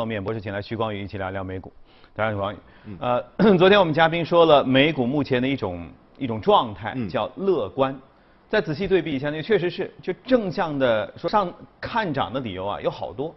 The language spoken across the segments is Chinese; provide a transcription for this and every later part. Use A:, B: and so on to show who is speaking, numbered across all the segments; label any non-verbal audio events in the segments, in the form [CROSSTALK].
A: 我们演播室请来徐光宇一起聊聊美股。大家好，光宇。呃，[CLEARS THROAT] 昨天我们嘉宾说了美股目前的一种一种状态叫乐观。再仔细对比一下，那确实是就正向的说上看涨的理由啊有好多，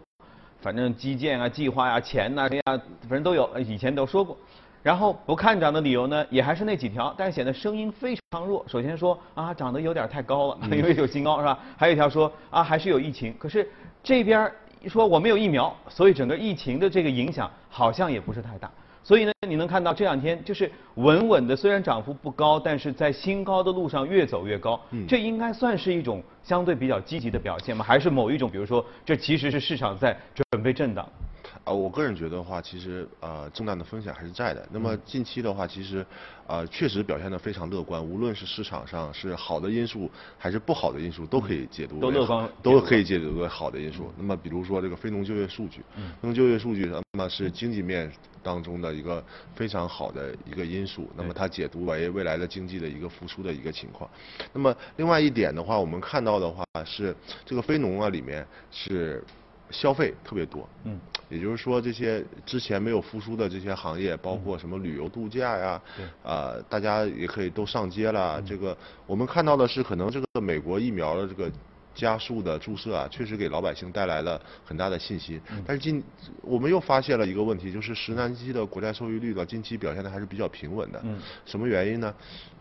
A: 反正基建啊、计划呀、钱呐、呀，反正都有，以前都说过。然后不看涨的理由呢，也还是那几条，但是显得声音非常弱。首先说啊，涨得有点太高了，因为有新高是吧？还有一条说啊，还是有疫情。可是这边说我没有疫苗，所以整个疫情的这个影响好像也不是太大。所以呢，你能看到这两天就是稳稳的，虽然涨幅不高，但是在新高的路上越走越高。嗯，这应该算是一种相对比较积极的表现吗？还是某一种，比如说，这其实是市场在准备震荡？
B: 啊，我个人觉得的话，其实呃，震荡的风险还是在的。那么近期的话，其实呃，确实表现的非常乐观。无论是市场上是好的因素，还是不好的因素，都可以解读
A: 都乐观，
B: 都可以解读为好的因素。那么比如说这个非农就业数据，非农就业数据那么是经济面当中的一个非常好的一个因素。那么它解读为未来的经济的一个复苏的一个情况。那么另外一点的话，我们看到的话是这个非农啊里面是。消费特别多，嗯，也就是说这些之前没有复苏的这些行业，包括什么旅游度假呀，啊，大家也可以都上街了。这个我们看到的是，可能这个美国疫苗的这个加速的注射啊，确实给老百姓带来了很大的信心。但是近我们又发现了一个问题，就是十年期的国债收益率呢，近期表现的还是比较平稳的。嗯，什么原因呢？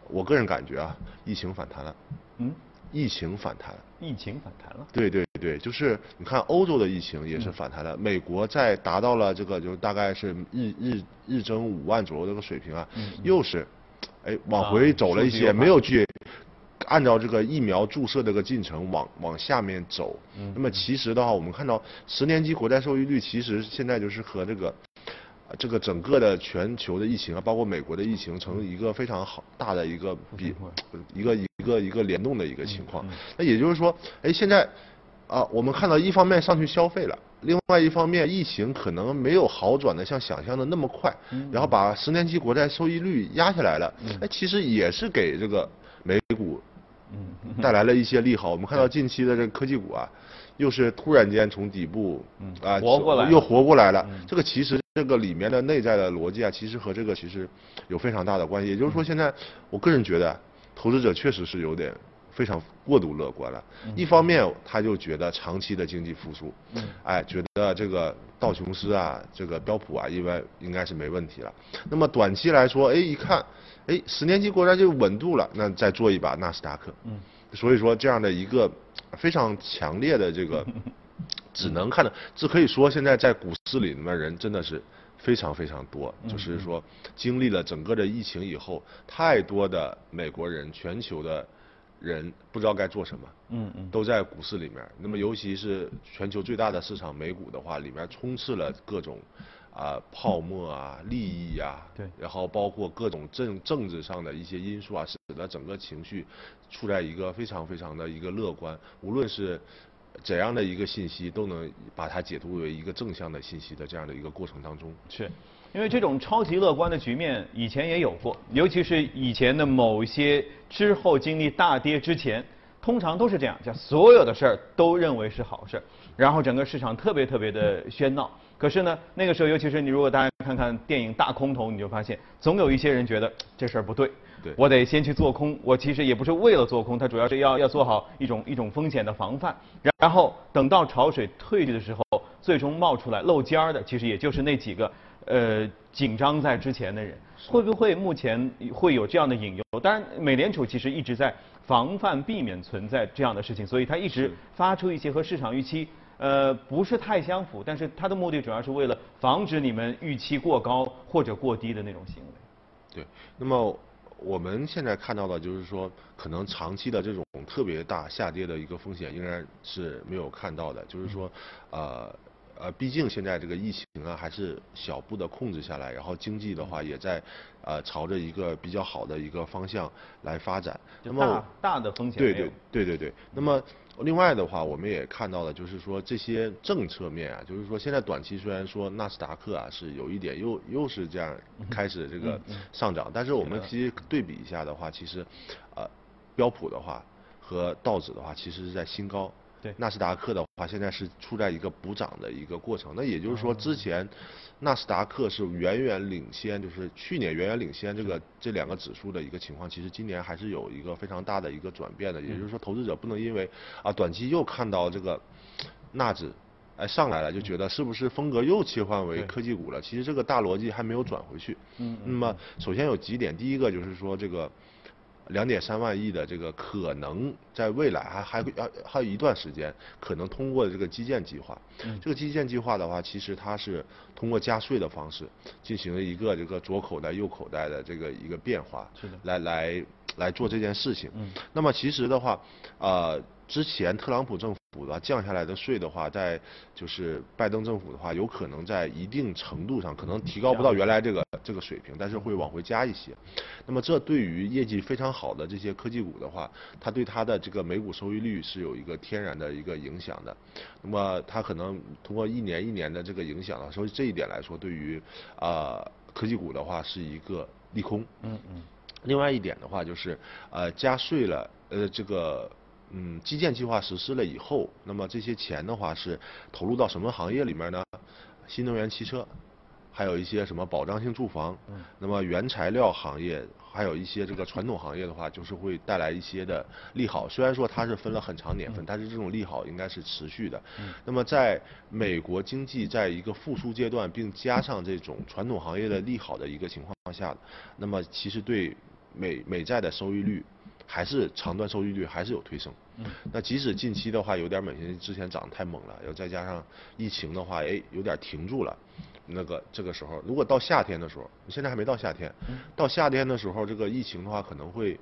B: 我个人感觉啊，疫情反弹了。嗯。疫情反弹，
A: 疫情反弹了。
B: 对对对，就是你看欧洲的疫情也是反弹了，美国在达到了这个就是大概是日日日增五万左右这个水平啊，又是，哎往回走了一些，没有去按照这个疫苗注射这个进程往往下面走。那么其实的话，我们看到十年期国债收益率其实现在就是和这个。这个整个的全球的疫情啊，包括美国的疫情，成一个非常好大的一个比一个一个一个联动的一个情况。那也就是说，哎，现在啊，我们看到一方面上去消费了，另外一方面疫情可能没有好转的像想象的那么快，然后把十年期国债收益率压下来了。哎，其实也是给这个美股带来了一些利好。我们看到近期的这个科技股啊。又是突然间从底部
A: 啊活过来，
B: 又活过来了。这个其实这个里面的内在的逻辑啊，其实和这个其实有非常大的关系。也就是说，现在我个人觉得，投资者确实是有点非常过度乐观了。一方面，他就觉得长期的经济复苏，哎，觉得这个道琼斯啊，这个标普啊，应该应该是没问题了。那么短期来说，哎，一看，哎，十年期国债就稳住了，那再做一把纳斯达克。所以说，这样的一个。非常强烈的这个，[LAUGHS] 只能看到，这可以说现在在股市里面人真的是非常非常多。就是说，经历了整个的疫情以后，太多的美国人、全球的人不知道该做什么，嗯嗯，都在股市里面。那么，尤其是全球最大的市场美股的话，里面充斥了各种。啊，泡沫啊，利益啊，
A: 对，
B: 然后包括各种政政治上的一些因素啊，使得整个情绪处在一个非常非常的一个乐观。无论是怎样的一个信息，都能把它解读为一个正向的信息的这样的一个过程当中。
A: 是，因为这种超级乐观的局面以前也有过，尤其是以前的某一些之后经历大跌之前，通常都是这样，叫所有的事儿都认为是好事儿，然后整个市场特别特别的喧闹。可是呢，那个时候，尤其是你如果大家看看电影《大空头》，你就发现，总有一些人觉得这事儿不对，我得先去做空。我其实也不是为了做空，它主要是要要做好一种一种风险的防范。然后等到潮水退去的时候，最终冒出来露尖儿的，其实也就是那几个呃紧张在之前的人。会不会目前会有这样的隐忧？当然，美联储其实一直在防范避免存在这样的事情，所以它一直发出一些和市场预期。呃，不是太相符，但是它的目的主要是为了防止你们预期过高或者过低的那种行为。
B: 对，那么我们现在看到的就是说，可能长期的这种特别大下跌的一个风险，仍然是没有看到的。就是说，呃呃，毕竟现在这个疫情啊，还是小步的控制下来，然后经济的话也在呃朝着一个比较好的一个方向来发展。
A: 那么大的风险
B: 对对对对对。那么。另外的话，我们也看到了，就是说这些政策面啊，就是说现在短期虽然说纳斯达克啊是有一点又又是这样开始这个上涨，但是我们其实对比一下的话，其实，呃，标普的话和道指的话其实是在新高，
A: 对
B: 纳斯达克的话现在是处在一个补涨的一个过程。那也就是说，之前纳斯达克是远远领先，就是去年远远领先这个这两个指数的一个情况，其实今年还是有一个非常大的一个转变的。也就是说，投资者不能因为啊短期又看到这个纳指哎上来了，就觉得是不是风格又切换为科技股了？其实这个大逻辑还没有转回去。
A: 嗯
B: 那么首先有几点，第一个就是说这个两点三万亿的这个可能在未来还还会要还有一段时间，可能通过这个基建计划。
A: 嗯
B: 这个基建计划的话，其实它是通过加税的方式进行了一个这个左口袋右口袋的这个一个变化，
A: 是的
B: 来来来做这件事情。
A: 嗯
B: 那么其实的话，呃，之前特朗普政府的话降下来的税的话，在就是拜登政府的话，有可能在一定程度上可能提高不到原来这个这个水平，但是会往回加一些。那么这对于业绩非常好的这些科技股的话，它对它的这个每股收益率是有一个天然的一个影响的。那么它可能通过一年一年的这个影响啊，所以这一点来说，对于啊、呃科技股的话是一个利空。
A: 嗯嗯
B: 另外一点的话就是，呃，加税了，呃，这个，嗯，基建计划实施了以后，那么这些钱的话是投入到什么行业里面呢？新能源汽车，还有一些什么保障性住房，那么原材料行业，还有一些这个传统行业的话，就是会带来一些的利好。虽然说它是分了很长年份，但是这种利好应该是持续的。那么在美国经济在一个复苏阶段，并加上这种传统行业的利好的一个情况下，那么其实对美美债的收益率还是长端收益率还是有推升。那即使近期的话有点猛，因为之前涨得太猛了，要再加上疫情的话，哎，有点停住了。那个这个时候，如果到夏天的时候，现在还没到夏天，到夏天的时候，这个疫情的话可能会。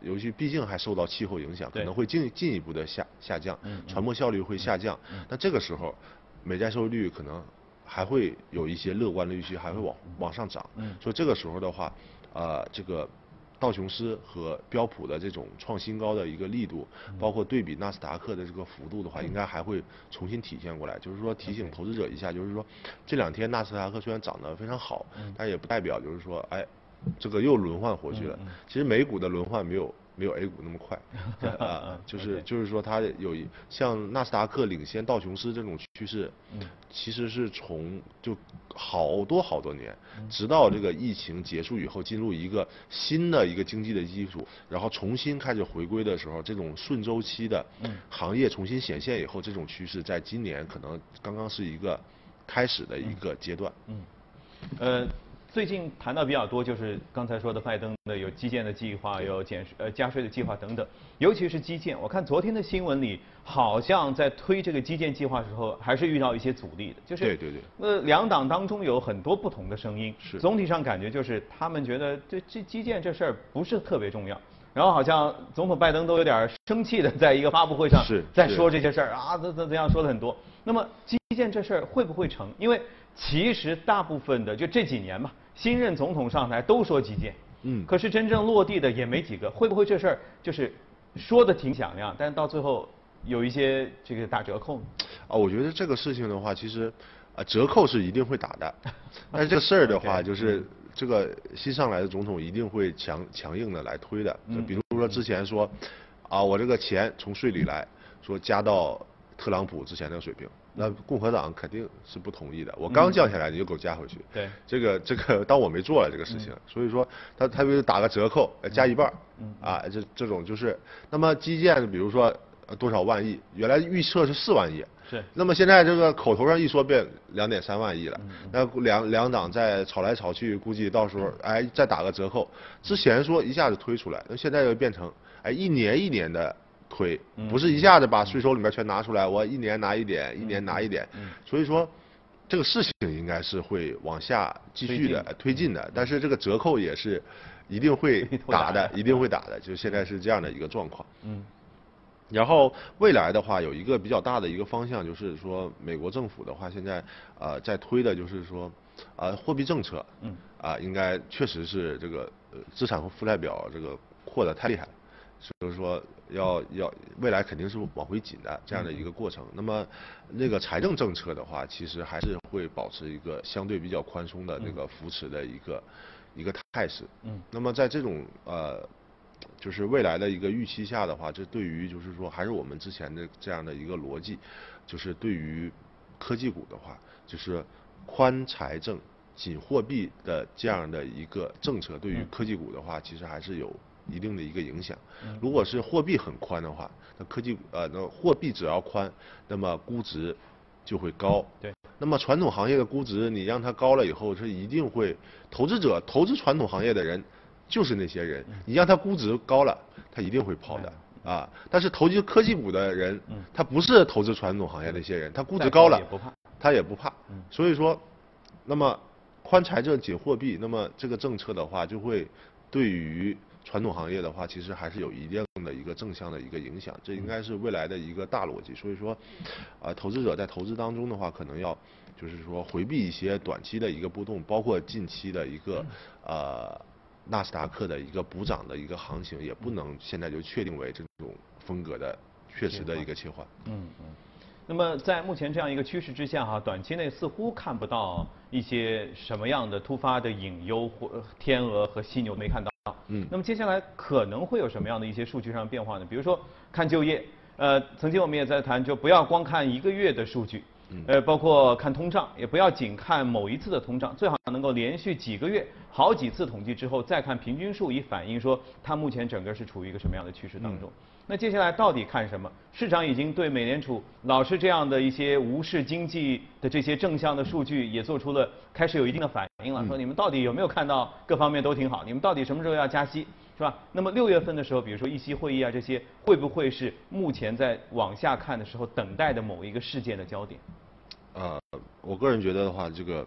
B: 尤其毕竟还受到气候影响，可能会进进一步的下下降，传播效率会下降。那这个时候，美债收益率可能还会有一些乐观的预期，还会往往上涨。所以这个时候的话，呃，这个道琼斯和标普的这种创新高的一个力度，包括对比纳斯达克的这个幅度的话，应该还会重新体现过来。就是说提醒投资者一下，就是说这两天纳斯达克虽然涨得非常好，但也不代表就是说，哎，这个又轮换回去了。其实美股的轮换没有。没有 A 股那么快，[LAUGHS] 啊，就是就是说它有一像纳斯达克领先道琼斯这种趋势，其实是从就好多好多年，直到这个疫情结束以后，进入一个新的一个经济的基础，然后重新开始回归的时候，这种顺周期的行业重新显现以后，这种趋势在今年可能刚刚是一个开始的一个阶段。
A: 嗯呃，最近谈到比较多就是刚才说的拜登的有基建的计划，有减呃加税的计划等等，尤其是基建，我看昨天的新闻里好像在推这个基建计划的时候，还是遇到一些阻力的，就是
B: 对对对。
A: 那两党当中有很多不同的声音，
B: 是。
A: 总体上感觉就是他们觉得这这基建这事儿不是特别重要。然后好像总统拜登都有点生气的，在一个发布会上
B: 是是
A: 在说这些事儿啊，怎怎怎样说的很多。那么基建这事儿会不会成？因为其实大部分的就这几年吧，新任总统上台都说基建，
B: 嗯
A: 可是真正落地的也没几个。会不会这事儿就是说的挺响亮，但是到最后有一些这个打折扣呢？
B: 啊，我觉得这个事情的话，其实啊折扣是一定会打的，[LAUGHS] 但是这个事儿的话，就是这个新上来的总统一定会强强硬的来推的。就
A: 嗯
B: 比如说之前说，啊我这个钱从税里来，说加到特朗普之前那个水平，那共和党肯定是不同意的。我刚降下来，你就给我加回去。
A: 嗯对。嗯 [LAUGHS]
B: 这个这个当我没做了这个事情，所以说他他就打个折扣，呃加一半儿，
A: 嗯。
B: 啊，这这种就是，那么基建比如说呃多少万亿，原来预测是四万亿，
A: 是。
B: 那么现在这个口头上一说变两点三万亿了，那两两党在吵来吵去，估计到时候哎再打个折扣，之前说一下子推出来，那现在又变成哎一年一年的推，不是一下子把税收里面全拿出来，我一年拿一点，一年拿一点，所以说。这个事情应该是会往下继续的
A: 推
B: 推进的，但是这个折扣也是一定会
A: 会打
B: 打的，一定会打的，就现在是这样的一个状况。
A: 嗯
B: 然后未来的话，有一个比较大的一个方向，就是说美国政府的话，现在呃在推的就是说，呃货币政策，
A: 嗯，
B: 啊、应该确实是这个呃资产和负债表这个扩的太厉害了，所以说要要未来肯定是往回紧的这样的一个过程。那么那个财政政策的话，其实还是会保持一个相对比较宽松的那个扶持的一个、一个态势。
A: 嗯，
B: 那么在这种呃就是未来的一个预期下的话，这对于就是说还是我们之前的这样的一个逻辑，就是对于科技股的话，就是宽财政、紧货币的这样的一个政策，对于科技股的话，其实还是有一定的一个影响。如果是货币很宽的话，那科技呃，那货币只要宽，那么估值就会高。
A: 对。
B: 那么传统行业的估值，你让它高了以后，是一定会投资者投资传统行业的人。就是那些人，你让他估值高了，他一定会跑的啊。但是投资科技股的人，他不是投资传统行业那些人，他估值高了，他也不怕。所以说，那么宽财政紧货币，那么这个政策的话，就会对于传统行业的话，其实还是有一定的一个正向的一个影响。这应该是未来的一个大逻辑。所以说，啊，投资者在投资当中的话，可能要就是说回避一些短期的一个波动，包括近期的一个呃。纳斯达克的一个补涨的一个行情，也不能现在就确定为这种风格的确实的一个切换。
A: 嗯嗯。那么在目前这样一个趋势之下哈，短期内似乎看不到一些什么样的突发的隐忧或天鹅和犀牛没看到。嗯。那么接下来可能会有什么样的一些数据上的变化呢？比如说看就业，呃，曾经我们也在谈，就不要光看一个月的数据。呃，包括看通胀，也不要仅看某一次的通胀，最好能够连续几个月、好几次统计之后，再看平均数，以反映说它目前整个是处于一个什么样的趋势当中。那接下来到底看什么？市场已经对美联储老是这样的一些无视经济的这些正向的数据，也做出了开始有一定的反应了。说你们到底有没有看到各方面都挺好？你们到底什么时候要加息？是吧？那么六月份的时候，比如说议息会议啊，这些会不会是目前在往下看的时候等待的某一个事件的焦点？
B: 呃，我个人觉得的话，这个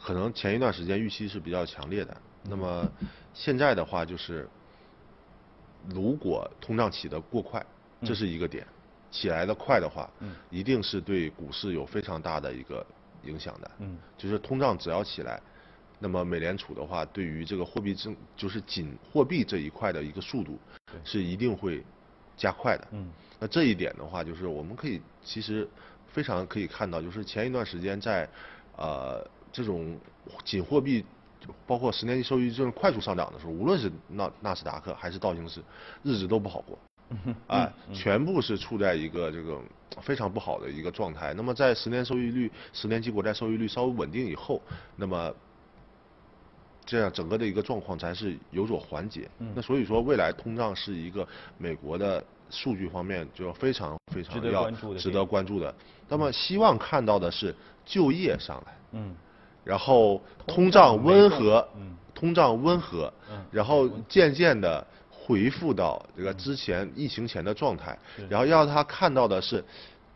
B: 可能前一段时间预期是比较强烈的。那么现在的话，就是如果通胀起得过快，这是一个点，起来的快的话，一定是对股市有非常大的一个影响的。嗯，就是通胀只要起来。那么美联储的话，对于这个货币政就是紧货币这一块的一个速度，是一定会加快的。嗯，那这一点的话，就是我们可以其实非常可以看到，就是前一段时间在呃这种紧货币，包括十年期收益率这种快速上涨的时候，无论是纳纳斯达克还是道琼斯，日子都不好过。啊，全部是处在一个这个非常不好的一个状态。那么在十年收益率、十年期国债收益率稍微稳定以后，那么这样整个的一个状况才是有所缓解。那所以说，未来通胀是一个美国的数据方面就要非常非常要值得关注的。那么希望看到的是就业上来，嗯，然后通胀温和，嗯，通胀温和，嗯，然后渐渐的回复到这个之前疫情前的状态，然后要他看到的是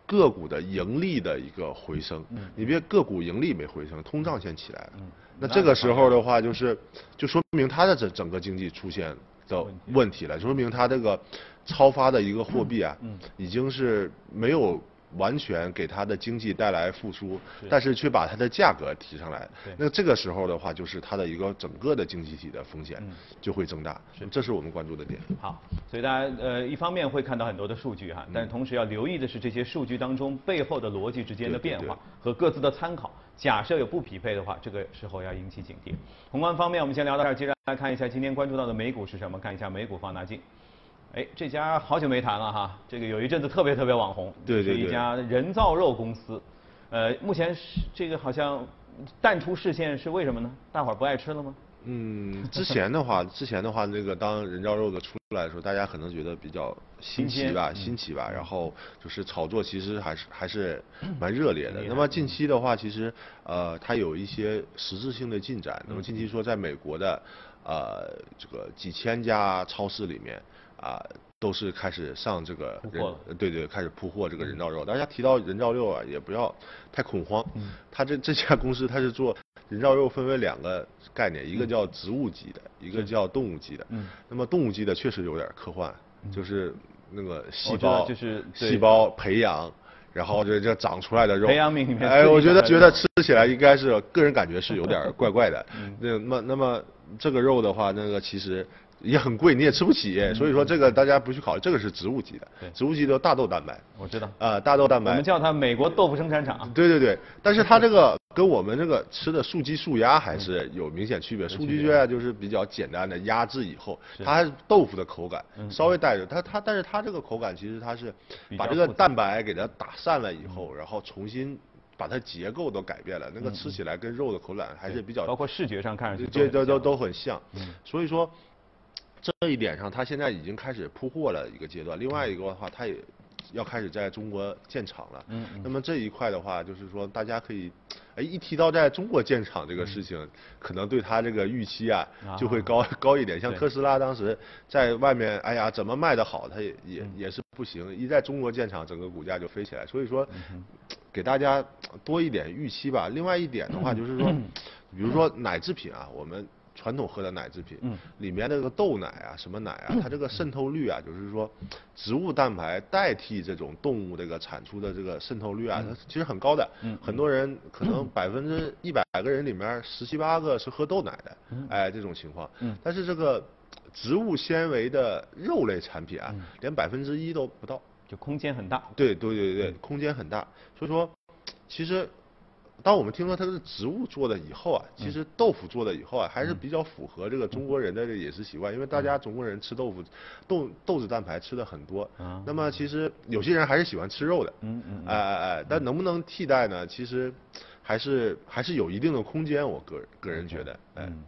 B: 个股的盈利的一个回升。嗯，你别个股盈利没回升，通胀先起来了。嗯。那这个时候的话，就是就说明它的整整个经济出现的问题了，就说明它这个超发的一个货币啊，已经是没有完全给它的经济带来复苏，但是却把它的价格提上来。那这个时候的话，就是它的一个整个的经济体的风险就会增大，这是我们关注的点。
A: 好，所以大家呃一方面会看到很多的数据哈，但同时要留意的是这些数据当中背后的逻辑之间的变化和各自的参考。假设有不匹配的话，这个时候要引起警惕。宏观方面，我们先聊到这儿，接着来看一下今天关注到的美股是什么。看一下美股放大镜。哎，这家好久没谈了哈，这个有一阵子特别特别网红，
B: 对对
A: 对，是一家人造肉公司。呃，目前是这个好像淡出视线，是为什么呢？大伙儿不爱吃了吗？
B: 嗯，之前的话，之前的话，那个当人造肉的出来的时候，大家可能觉得比较新奇吧，新奇吧，然后就是炒作，其实还是还是 [CLEARS THROAT] 蛮热烈的。那么近期的话，其实呃，它有一些实质性的进展。那么近期说，在美国的呃这个几千家超市里面啊。都是开始上这个人，对对，开始铺货这个人造肉。大家提到人造肉啊，也不要太恐慌。嗯。他这这家公司，它是做人造肉，分为两个概念，一个叫植物级的，一个叫动物级的。嗯。那么动物级的确实有点科幻，就是那个细胞，
A: 就是
B: 细胞培养，然后这这长出来的肉。
A: 培养皿里面。
B: 哎，我觉得觉得吃起来应该是个人感觉是有点怪怪的。[LAUGHS] 嗯。那么那么这个肉的话，那个其实。也很贵，你也吃不起，所以说这个大家不去考虑，这个是植物级的，植物级的大豆蛋白，
A: 我知道，
B: 啊，大豆蛋白，
A: 我们叫它美国豆腐生产厂。
B: 对对对，但是它这个跟我们这个吃的素鸡素鸭还是有明显区别。素鸡素鸭就是比较简单的压制以后，它还是豆腐的口感，稍微带着它它，但是它这个口感其实它是把这个蛋白给它打散了以后，然后重新把它结构都改变了，那个吃起来跟肉的口感还是比较，
A: 包括视觉上看上去
B: 这都都都很像。所以说这一点上，它现在已经开始铺货了一个阶段。另外一个的话，它也。要开始在中国建厂了，嗯，那么这一块的话，就是说大家可以，哎，一提到在中国建厂这个事情，可能对它这个预期啊就会高高一点。像特斯拉当时在外面，哎呀，怎么卖得好，它也也也是不行。一在中国建厂，整个股价就飞起来。所以说，[TSK] 给大家多一点预期吧。另外一点的话，[CLEARS THROAT] 就是说，比如说奶制品啊，我们。传统喝的奶制品，嗯，里面的这个豆奶啊，什么奶啊，[COUGHS] 它这个渗透率啊，就是说，植物蛋白代替这种动物这个产出的这个渗透率啊，它其实很高的。嗯，很多人可能百分之一百个人里面十七八个是喝豆奶的，哎，这种情况。嗯，但是这个植物纤维的肉类产品啊，连百分之一都不到，
A: 就空间很大。
B: 对对对对，空间很大。所以说，其实。当我们听说它是植物做的以后啊，其实豆腐做的以后啊，还是比较符合这个中国人的这个饮食习惯，因为大家中国人吃豆腐，豆豆子蛋白吃的很多。那么其实有些人还是喜欢吃肉的。嗯嗯。哎哎哎，但能不能替代呢？其实还是还是有一定的空间，我个人个人觉得。嗯。